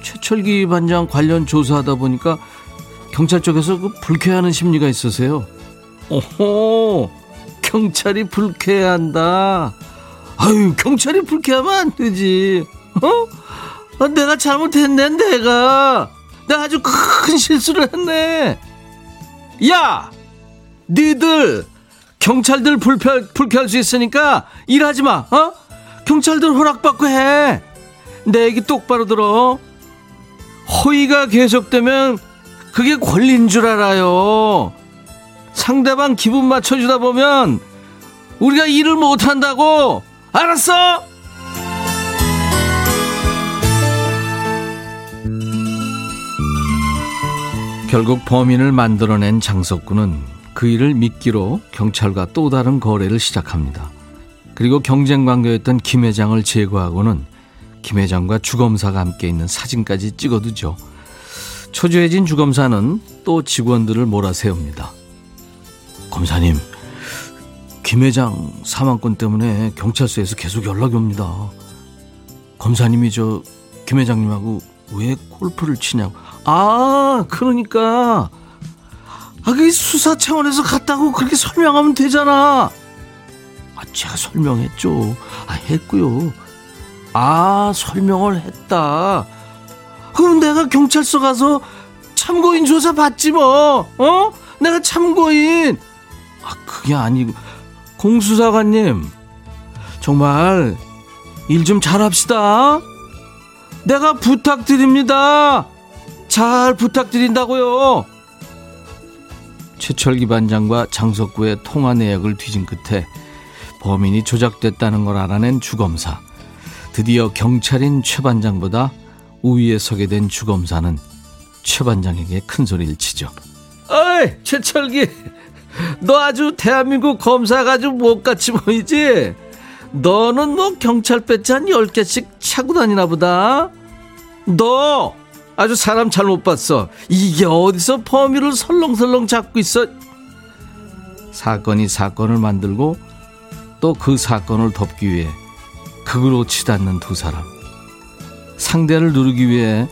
최철기 반장 관련 조사하다 보니까 경찰 쪽에서 그 불쾌하는 심리가 있으세요. 오호, 경찰이 불쾌한다. 아유, 경찰이 불쾌하면 안 되지. 어? 아, 내가 잘못했네, 내가. 내가 아주 큰 실수를 했네. 야! 니들, 경찰들 불쾌, 불쾌할 수 있으니까 일하지 마, 어? 경찰들 허락받고 해. 내 얘기 똑바로 들어. 허위가 계속되면 그게 권리인 줄 알아요. 상대방 기분 맞춰주다 보면 우리가 일을 못한다고. 알았어? 결국 범인을 만들어낸 장석구는 그 일을 미끼로 경찰과 또 다른 거래를 시작합니다. 그리고 경쟁 관계였던 김 회장을 제거하고는 김 회장과 주검사가 함께 있는 사진까지 찍어두죠. 초조해진 주검사는 또 직원들을 몰아세웁니다. 검사님, 김 회장 사망권 때문에 경찰서에서 계속 연락이 옵니다. 검사님이 저 김 회장님하고 왜 골프를 치냐고. 아, 그러니까. 아, 그 수사 차원에서 갔다고 그렇게 설명하면 되잖아. 아, 제가 설명했죠. 아, 했고요. 아, 설명을 했다. 그럼 내가 경찰서 가서 참고인 조사 받지 뭐, 어? 내가 참고인. 아, 그게 아니고. 공수사관님, 정말 일 좀 잘합시다. 내가 부탁드립니다. 잘 부탁드린다고요. 최철기 반장과 장석구의 통화 내역을 뒤진 끝에 범인이 조작됐다는 걸 알아낸 주검사. 드디어 경찰인 최 반장보다 우위에 서게 된 주검사는 최 반장에게 큰 소리를 치죠. 어이, 최철기. 너 아주 대한민국 검사가 아주 못같이 보이지? 너는 뭐 경찰 배지 한 10개씩 차고 다니나 보다. 너 아주 사람 잘 못 봤어. 이게 어디서 범위를 설렁설렁 잡고 있어? 사건이 사건을 만들고 또 그 사건을 덮기 위해 극으로 치닫는 두 사람. 상대를 누르기 위해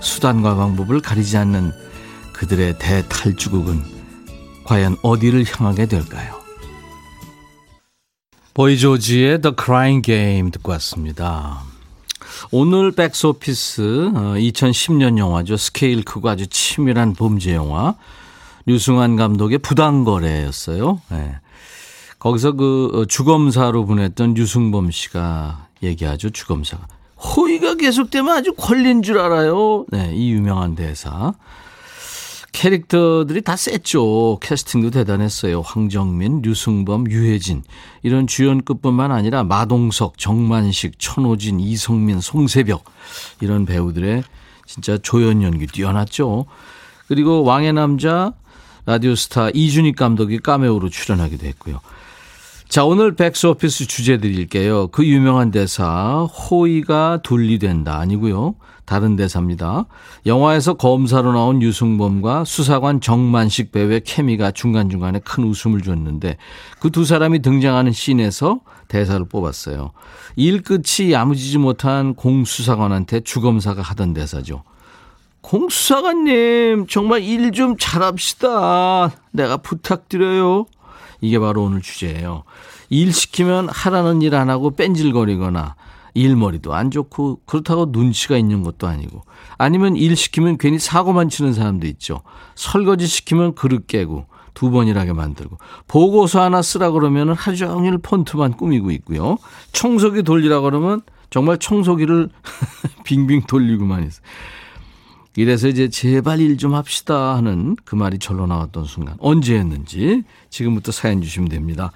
수단과 방법을 가리지 않는 그들의 대탈주국은 과연 어디를 향하게 될까요? 보이조지의 The Crying Game 듣고 왔습니다. 오늘 박스오피스 2010년 어, 영화죠. 스케일 크고 아주 치밀한 범죄 영화. 류승완 감독의 부당거래였어요. 네. 거기서 그 어, 주검사로 분했던 류승범 씨가 얘기하죠. 주검사가. 호의가 계속되면 아주 권리인 줄 알아요. 네, 이 유명한 대사. 캐릭터들이 다 셌죠. 캐스팅도 대단했어요. 황정민, 류승범, 유해진 이런 주연급뿐만 아니라 마동석, 정만식, 천호진, 이성민, 송세벽 이런 배우들의 진짜 조연 연기 뛰어났죠. 그리고 왕의 남자 라디오스타 이준익 감독이 까메오로 출연하기도 했고요. 자, 오늘 백스 오피스 주제 드릴게요. 그 유명한 대사, 호의가 둘리된다. 아니고요. 다른 대사입니다. 영화에서 검사로 나온 류승범과 수사관 정만식 배우의 케미가 중간중간에 큰 웃음을 줬는데 그 두 사람이 등장하는 씬에서 대사를 뽑았어요. 일 끝이 야무지지 못한 공수사관한테 주검사가 하던 대사죠. 공수사관님, 정말 일 좀 잘합시다. 내가 부탁드려요. 이게 바로 오늘 주제예요. 일 시키면 하라는 일 안 하고 뺀질거리거나 일머리도 안 좋고 그렇다고 눈치가 있는 것도 아니고 아니면 일 시키면 괜히 사고만 치는 사람도 있죠. 설거지 시키면 그릇 깨고 두 번이라게 만들고 보고서 하나 쓰라 그러면 하루 종일 폰트만 꾸미고 있고요. 청소기 돌리라 그러면 정말 청소기를 (laughs) 빙빙 돌리고만 있어요. 이래서 이제 제발 일 좀 합시다 하는 그 말이 절로 나왔던 순간 언제였는지 지금부터 사연 주시면 됩니다.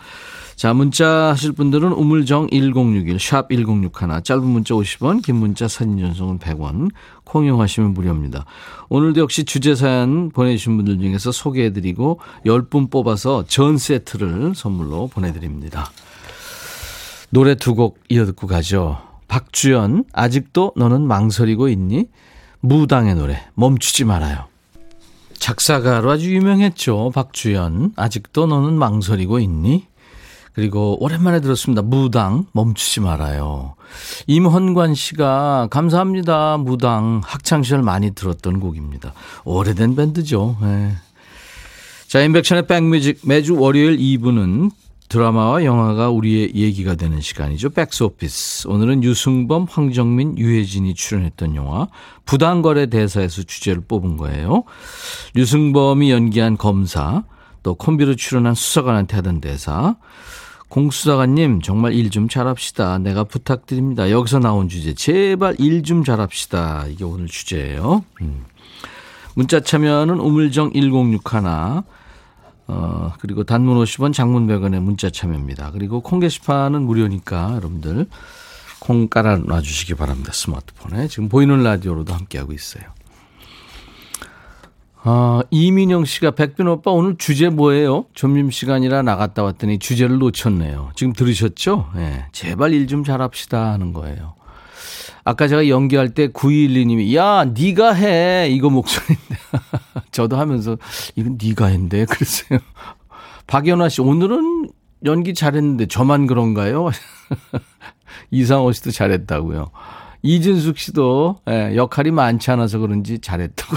자 문자 하실 분들은 우물정 1061 샵 1061 짧은 문자 50원 긴 문자 사진 전송은 100원 콩 이용하시면 무료입니다. 오늘도 역시 주제 사연 보내주신 분들 중에서 소개해드리고 10분 뽑아서 전 세트를 선물로 보내드립니다. 노래 두 곡 이어 듣고 가죠. 박주연 아직도 너는 망설이고 있니? 무당의 노래 멈추지 말아요. 작사가로 아주 유명했죠. 박주연. 아직도 너는 망설이고 있니? 그리고 오랜만에 들었습니다. 무당 멈추지 말아요. 임헌관 씨가 감사합니다. 무당 학창 시절 많이 들었던 곡입니다. 오래된 밴드죠. 네. 자, 인백션의 백뮤직 매주 월요일 2부는 드라마와 영화가 우리의 얘기가 되는 시간이죠. 백스오피스. 오늘은 유승범, 황정민, 유해진이 출연했던 영화 부당거래 대사에서 주제를 뽑은 거예요. 유승범이 연기한 검사, 또 콤비로 출연한 수사관한테 하던 대사. 공수사관님 정말 일 좀 잘합시다. 내가 부탁드립니다. 여기서 나온 주제 제발 일 좀 잘합시다. 이게 오늘 주제예요. 음. 문자 참여는 우물정 1061 어, 그리고 단문 50원, 장문 100원의 문자 참여입니다. 그리고 콩 게시판은 무료니까 여러분들 콩 깔아놔 주시기 바랍니다. 스마트폰에. 지금 보이는 라디오로도 함께하고 있어요. 아, 이민영 씨가 백빈 오빠 오늘 주제 뭐예요? 점심시간이라 나갔다 왔더니 주제를 놓쳤네요. 지금 들으셨죠? 예. 네, 제발 일 좀 잘합시다 하는 거예요. 아까 제가 연기할 때 912님이 야 네가 해 이거 목소리인데 (laughs) 저도 하면서 이건 네가 했는데 그랬어요. 박연화 씨 오늘은 연기 잘했는데 저만 그런가요? (laughs) 이상호 씨도 잘했다고요. 이진숙 씨도 예, 역할이 많지 않아서 그런지 잘했다고.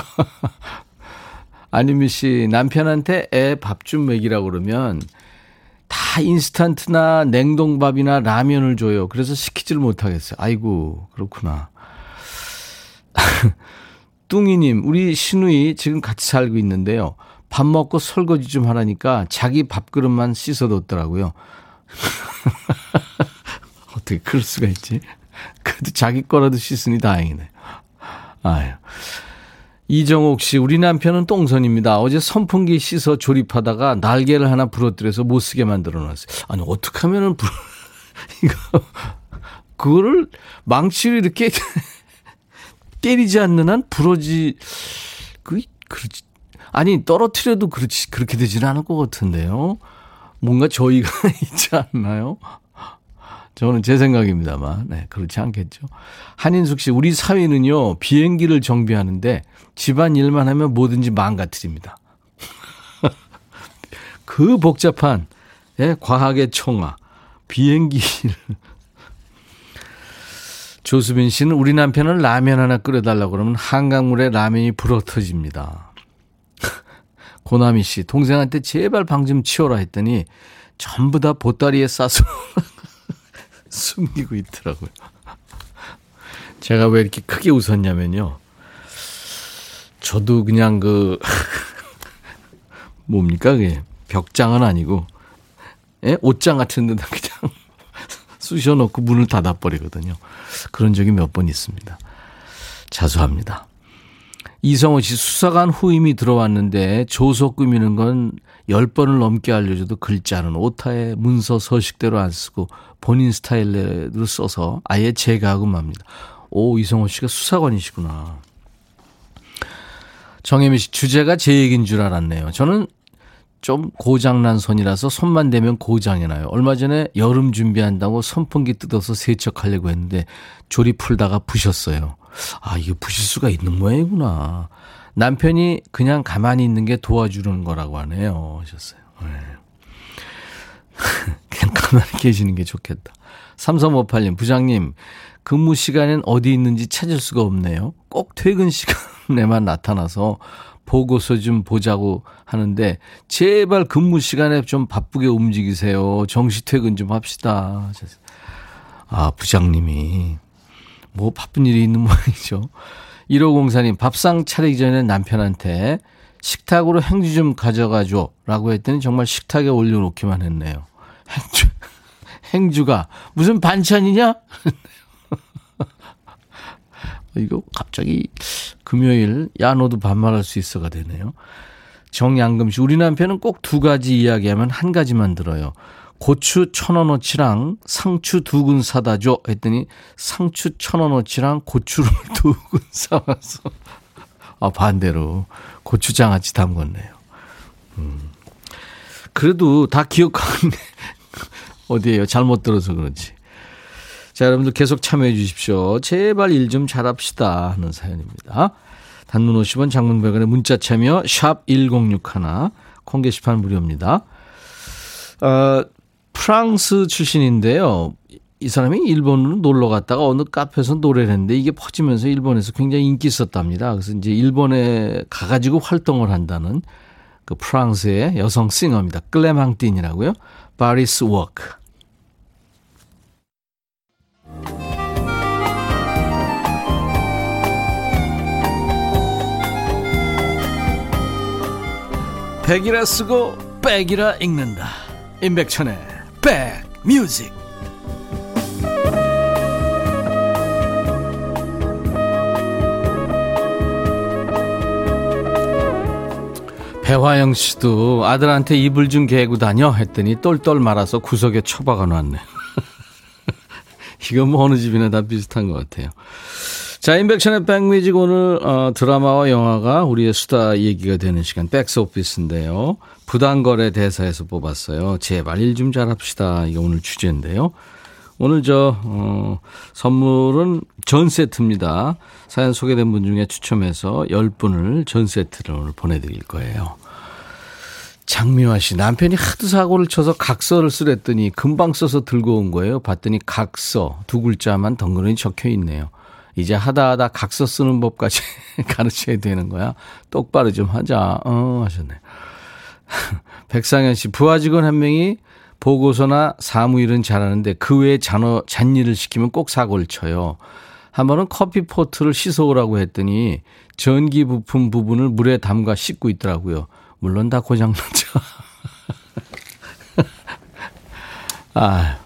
(laughs) 아니미 씨 남편한테 애 밥 좀 먹이라고 그러면 다 인스턴트나 냉동밥이나 라면을 줘요. 그래서 시키지를 못하겠어요. 아이고, 그렇구나. (laughs) 뚱이님, 우리 신우이 지금 같이 살고 있는데요. 밥 먹고 설거지 좀 하라니까 자기 밥그릇만 씻어뒀더라고요. (laughs) 어떻게 그럴 수가 있지? 그래도 자기 거라도 씻으니 다행이네. 아유. 이정옥 씨, 우리 남편은 똥손입니다. 어제 선풍기 씻어 조립하다가 날개를 하나 부러뜨려서 못 쓰게 만들어 놨어요. 아니, 어떻게 하면은, 부러... (laughs) 이거, 그거를 망치로 이렇게 (laughs) 때리지 않는 한 부러지, 그, 그렇지. 아니, 떨어뜨려도 그렇지, 그렇게 되지는 않을 것 같은데요. 뭔가 저희가 (laughs) 있지 않나요? 저는 제 생각입니다만, 네, 그렇지 않겠죠. 한인숙 씨, 우리 사회는요, 비행기를 정비하는데 집안 일만 하면 뭐든지 망가뜨립니다. (laughs) 그 복잡한, 예, 과학의 총아, 비행기를. (laughs) 조수빈 씨는 우리 남편은 라면 하나 끓여달라고 그러면 한강물에 라면이 불어 터집니다. (laughs) 고나미 씨, 동생한테 제발 방 좀 치워라 했더니 전부 다 보따리에 싸서 (laughs) 숨기고 있더라고요. 제가 왜 이렇게 크게 웃었냐면요. 저도 그냥 그, (laughs) 뭡니까, 그게. 벽장은 아니고, 예? 옷장 같은 데다 그냥 (laughs) 쑤셔놓고 문을 닫아버리거든요. 그런 적이 몇 번 있습니다. 자수합니다. 이성호 씨 수사관 후임이 들어왔는데 조서 꾸미는 건 10번을 넘게 알려줘도 글자는 오타에 문서 서식대로 안 쓰고 본인 스타일로 써서 아예 제거하고 맙니다. 오, 이성호 씨가 수사관이시구나. 정혜미 씨, 주제가 제 얘기인 줄 알았네요. 저는 좀 고장난 손이라서 손만 대면 고장이 나요. 얼마 전에 여름 준비한다고 선풍기 뜯어서 세척하려고 했는데 조리 풀다가 부셨어요. 아, 이게 부실 수가 있는 모양이구나. 남편이 그냥 가만히 있는 게 도와주는 거라고 하네요. 하셨어요. 네. (laughs) 그냥 가만히 계시는 게 좋겠다. 3358님, 부장님, 근무 시간엔 어디 있는지 찾을 수가 없네요. 꼭 퇴근 시간에만 나타나서 보고서 좀 보자고 하는데, 제발 근무 시간에 좀 바쁘게 움직이세요. 정시 퇴근 좀 합시다. 아, 부장님이. 뭐 바쁜 일이 있는 모양이죠. 1504님, 밥상 차리기 전에 남편한테 식탁으로 행주 좀 가져가 줘. 라고 했더니 정말 식탁에 올려놓기만 했네요. 행주, (laughs) 행주가 무슨 반찬이냐? (laughs) 이거 갑자기 금요일, 야, 너도 반말할 수 있어가 되네요. 정양금 씨, 우리 남편은 꼭 두 가지 이야기하면 한 가지만 들어요. 고추 천 원어치랑 상추 두 근 사다 줘 했더니 상추 천 원어치랑 고추를 (laughs) 두 근 사와서 아 반대로 고추장아찌 담궜네요. 음. 그래도 다 기억하는데 어디에요? 잘못 들어서 그런지. 자, 여러분들 계속 참여해 주십시오. 제발 일 좀 잘합시다 하는 사연입니다. 단문 50원 장문 100원의 문자 참여 샵 1061, 콩 게시판 무료입니다. 어, 프랑스 출신인데요. 이 사람이 일본으로 놀러 갔다가 어느 카페에서 노래를 했는데 이게 퍼지면서 일본에서 굉장히 인기 있었답니다. 그래서 이제 일본에 가가지고 활동을 한다는 그 프랑스의 여성 singer입니다. 클레망틴이라고요. Paris Walk. 백이라 쓰고 백이라 읽는다. 임백천의 백뮤직. 배화영 씨도 아들한테 이불 좀 개고 다녀 했더니 똘똘 말아서 구석에 처박아 놨네. (laughs) 이건 뭐 어느 집이나 다 비슷한 것 같아요. 자, 인백션의 백뮤직 오늘 어, 드라마와 영화가 우리의 수다 얘기가 되는 시간 백스오피스인데요. 부당거래 대사에서 뽑았어요. 제발 일 좀 잘합시다. 이게 오늘 주제인데요. 오늘 저 어, 선물은 전 세트입니다. 사연 소개된 분 중에 추첨해서 10분을 전 세트를 오늘 보내드릴 거예요. 장미화 씨 남편이 하도 사고를 쳐서 각서를 쓰랬더니 금방 써서 들고 온 거예요. 봤더니 각서 두 글자만 덩그러니 적혀 있네요. 이제 하다 하다 각서 쓰는 법까지 (laughs) 가르쳐야 되는 거야. 똑바로 좀 하자. 어, 하셨네. (laughs) 백상현 씨, 부하 직원 한 명이 보고서나 사무일은 잘하는데 그 외에 잔어, 잔일을 시키면 꼭 사고를 쳐요. 한 번은 커피 포트를 씻어오라고 했더니 전기 부품 부분을 물에 담가 씻고 있더라고요. 물론 다 고장났죠. (laughs) 아,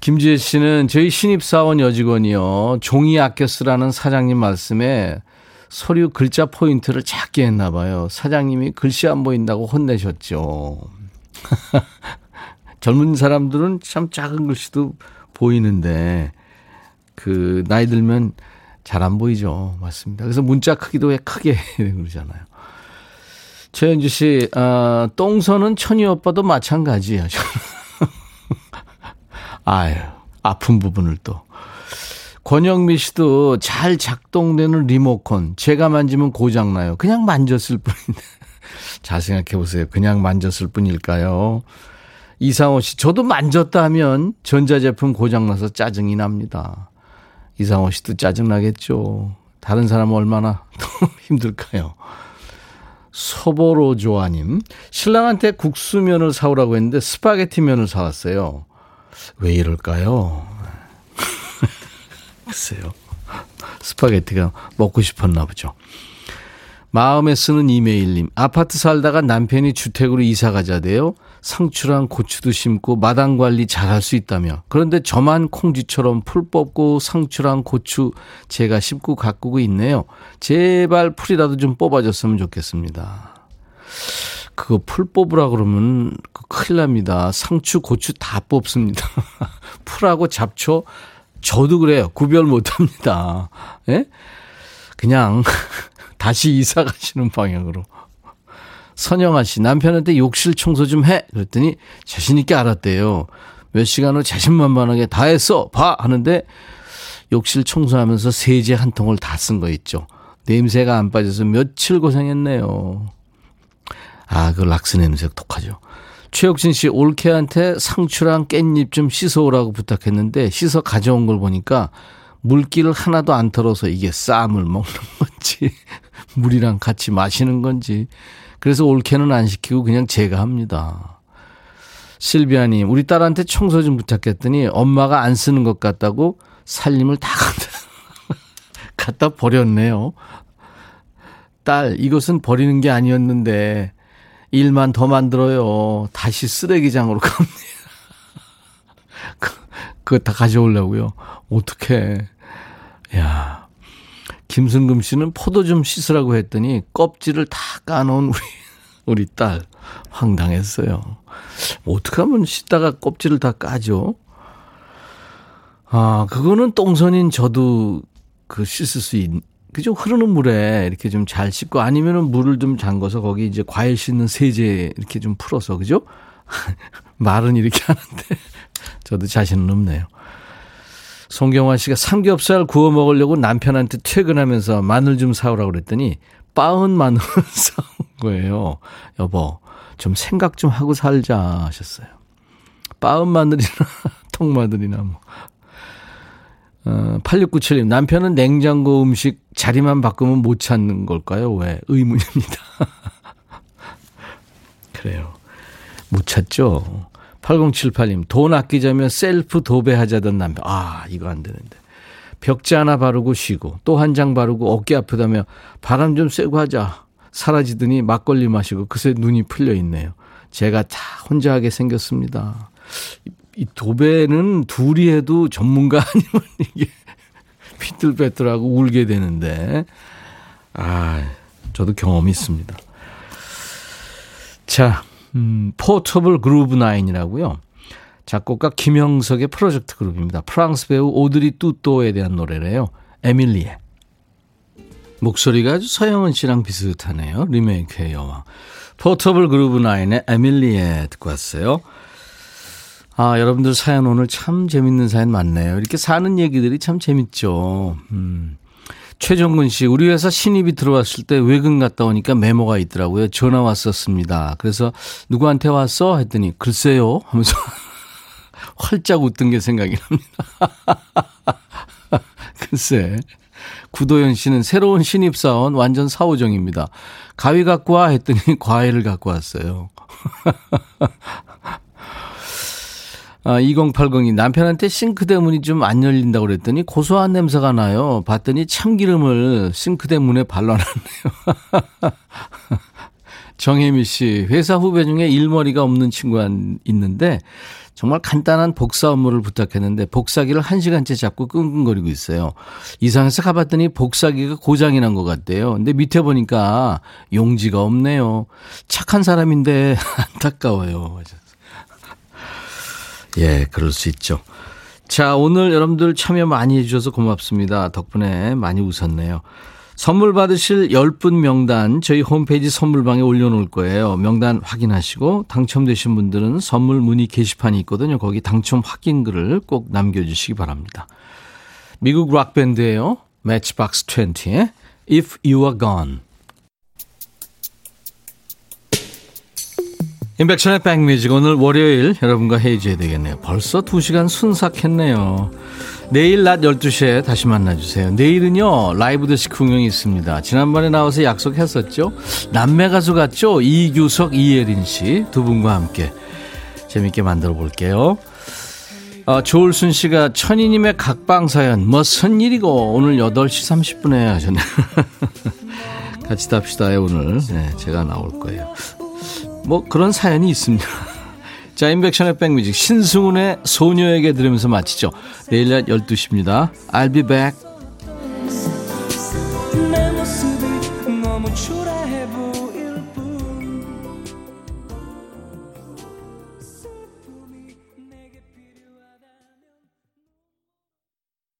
김지혜 씨는 저희 신입사원 여직원이요. 종이 아껴 쓰라는 사장님 말씀에 서류 글자 포인트를 작게 했나 봐요. 사장님이 글씨 안 보인다고 혼내셨죠. (laughs) 젊은 사람들은 참 작은 글씨도 보이는데 그 나이 들면 잘 안 보이죠. 맞습니다. 그래서 문자 크기도 왜 크게 (laughs) 그러잖아요. 최현주 씨, 아, 똥서는 천희 오빠도 마찬가지야. 아유, 아픈 부분을 또. 권영미 씨도 잘 작동되는 리모컨. 제가 만지면 고장나요. 그냥 만졌을 뿐인데. (laughs) 잘 생각해 보세요. 그냥 만졌을 뿐일까요? 이상호 씨, 저도 만졌다 하면 전자제품 고장나서 짜증이 납니다. 이상호 씨도 짜증나겠죠. 다른 사람은 얼마나 더 (laughs) 힘들까요? 소보로 조아님, 신랑한테 국수면을 사오라고 했는데 스파게티 면을 사왔어요. 왜 이럴까요? (laughs) 글쎄요. 스파게티가 먹고 싶었나 보죠. 마음에 쓰는 이메일님. 아파트 살다가 남편이 주택으로 이사 가자대요. 상추랑 고추도 심고 마당 관리 잘할 수 있다며. 그런데 저만 콩쥐처럼 풀 뽑고 상추랑 고추 제가 심고 가꾸고 있네요. 제발 풀이라도 좀 뽑아줬으면 좋겠습니다. 그거 풀 뽑으라 그러면 큰일 납니다. 상추, 고추 다 뽑습니다. (laughs) 풀하고 잡초 저도 그래요. 구별 못 합니다. 예? 그냥 (laughs) 다시 이사 가시는 방향으로. 선영아 씨, 남편한테 욕실 청소 좀 해. 그랬더니 자신있게 알았대요. 몇 시간 후 자신만만하게 다 했어. 봐! 하는데 욕실 청소하면서 세제 한 통을 다 쓴 거 있죠. 냄새가 안 빠져서 며칠 고생했네요. 아, 그 락스 냄새 독하죠. 최혁진 씨, 올케한테 상추랑 깻잎 좀 씻어오라고 부탁했는데 씻어 가져온 걸 보니까 물기를 하나도 안 털어서 이게 쌈을 먹는 건지 (laughs) 물이랑 같이 마시는 건지 그래서 올케는 안 시키고 그냥 제가 합니다. 실비아님, 우리 딸한테 청소 좀 부탁했더니 엄마가 안 쓰는 것 같다고 살림을 다 갖다 (laughs) 버렸네요. 딸, 이것은 버리는 게 아니었는데 일만 더 만들어요. 다시 쓰레기장으로 갑니다. (laughs) 그거 다 가져오려고요. 어떡해. 야. 김승금 씨는 포도 좀 씻으라고 했더니 껍질을 다 까놓은 우리, (laughs) 우리 딸. 황당했어요. 어떻게 하면 씻다가 껍질을 다 까죠? 아, 그거는 똥선인 저도 그 씻을 수 있, 그죠? 흐르는 물에 이렇게 좀 잘 씻고 아니면은 물을 좀 잠궈서 거기 이제 과일 씻는 세제 이렇게 좀 풀어서, 그죠? (laughs) 말은 이렇게 하는데 (laughs) 저도 자신은 없네요. 송경화 씨가 삼겹살 구워 먹으려고 남편한테 퇴근하면서 마늘 좀 사오라고 그랬더니 빠은 마늘을 (laughs) 사온 거예요. 여보, 좀 생각 좀 하고 살자 하셨어요. 빠은 마늘이나 통마늘이나 뭐. 어, 8697님, 남편은 냉장고 음식 자리만 바꾸면 못 찾는 걸까요? 왜? 의문입니다. (laughs) 그래요. 못 찾죠? 8078님, 돈 아끼자면 셀프 도배하자던 남편. 아, 이거 안 되는데. 벽지 하나 바르고 쉬고, 또 한 장 바르고 어깨 아프다며 바람 좀 쐬고 하자. 사라지더니 막걸리 마시고 그새 눈이 풀려 있네요. 제가 다 혼자 하게 생겼습니다. 이 도배는 둘이 해도 전문가 (laughs) 아니면 이게 삐뚤빼뚤하고 울게 되는데, 아, 저도 경험이 있습니다. 자, 음, 포터블 그루브 나인이라고요. 작곡가 김영석의 프로젝트 그룹입니다. 프랑스 배우 오드리 뚜또에 대한 노래래요. 에밀리에. 목소리가 아주 서영은 씨랑 비슷하네요. 리메이크의 여왕. 포터블 그루브 나인의 에밀리에 듣고 왔어요. 아, 여러분들 사연 오늘 참 재밌는 사연 많네요. 이렇게 사는 얘기들이 참 재밌죠. 음. 최정근 씨, 우리 회사 신입이 들어왔을 때 외근 갔다 오니까 메모가 있더라고요. 전화 왔었습니다. 그래서 누구한테 왔어? 했더니 글쎄요 하면서 (laughs) 활짝 웃던 게 생각이 납니다. (laughs) 글쎄. 구도현 씨는 새로운 신입사원 완전 사오정입니다. 가위 갖고 와 했더니 (laughs) 과일을 갖고 왔어요. 아, 2080이 남편한테 싱크대 문이 좀 안 열린다고 그랬더니 고소한 냄새가 나요. 봤더니 참기름을 싱크대 문에 발라놨네요. (laughs) 정혜미 씨, 회사 후배 중에 일머리가 없는 친구가 있는데 정말 간단한 복사 업무를 부탁했는데 복사기를 한 시간째 잡고 끙끙거리고 있어요. 이상해서 가봤더니 복사기가 고장이 난 것 같대요. 근데 밑에 보니까 용지가 없네요. 착한 사람인데 (laughs) 안타까워요. 예, 그럴 수 있죠. 자, 오늘 여러분들 참여 많이 해주셔서 고맙습니다. 덕분에 많이 웃었네요. 선물 받으실 10분 명단 저희 홈페이지 선물방에 올려놓을 거예요. 명단 확인하시고 당첨되신 분들은 선물 문의 게시판이 있거든요. 거기 당첨 확인글을 꼭 남겨주시기 바랍니다. 미국 락밴드예요. 매치박스 20의 If You Are Gone. 인백션의 백뮤직 오늘 월요일 여러분과 헤이즈해야 되겠네요. 벌써 2시간 순삭했네요. 내일 낮 12시에 다시 만나주세요. 내일은요 라이브 데스크 흥영이 있습니다. 지난번에 나와서 약속했었죠. 남매 가수 같죠? 이규석, 이예린 씨 두 분과 함께 재밌게 만들어 볼게요. 어, 조울순 씨가 천희님의 각방 사연 무슨 일이고 오늘 8시 30분에 하셨네. 같이 답시다에 오늘 네, 제가 나올 거예요. 뭐 그런 사연이 있습니다. (laughs) 자, 인백션의 백뮤직 신승훈의 소녀에게 들으면서 마치죠. 내일 낮 12시입니다. I'll be back.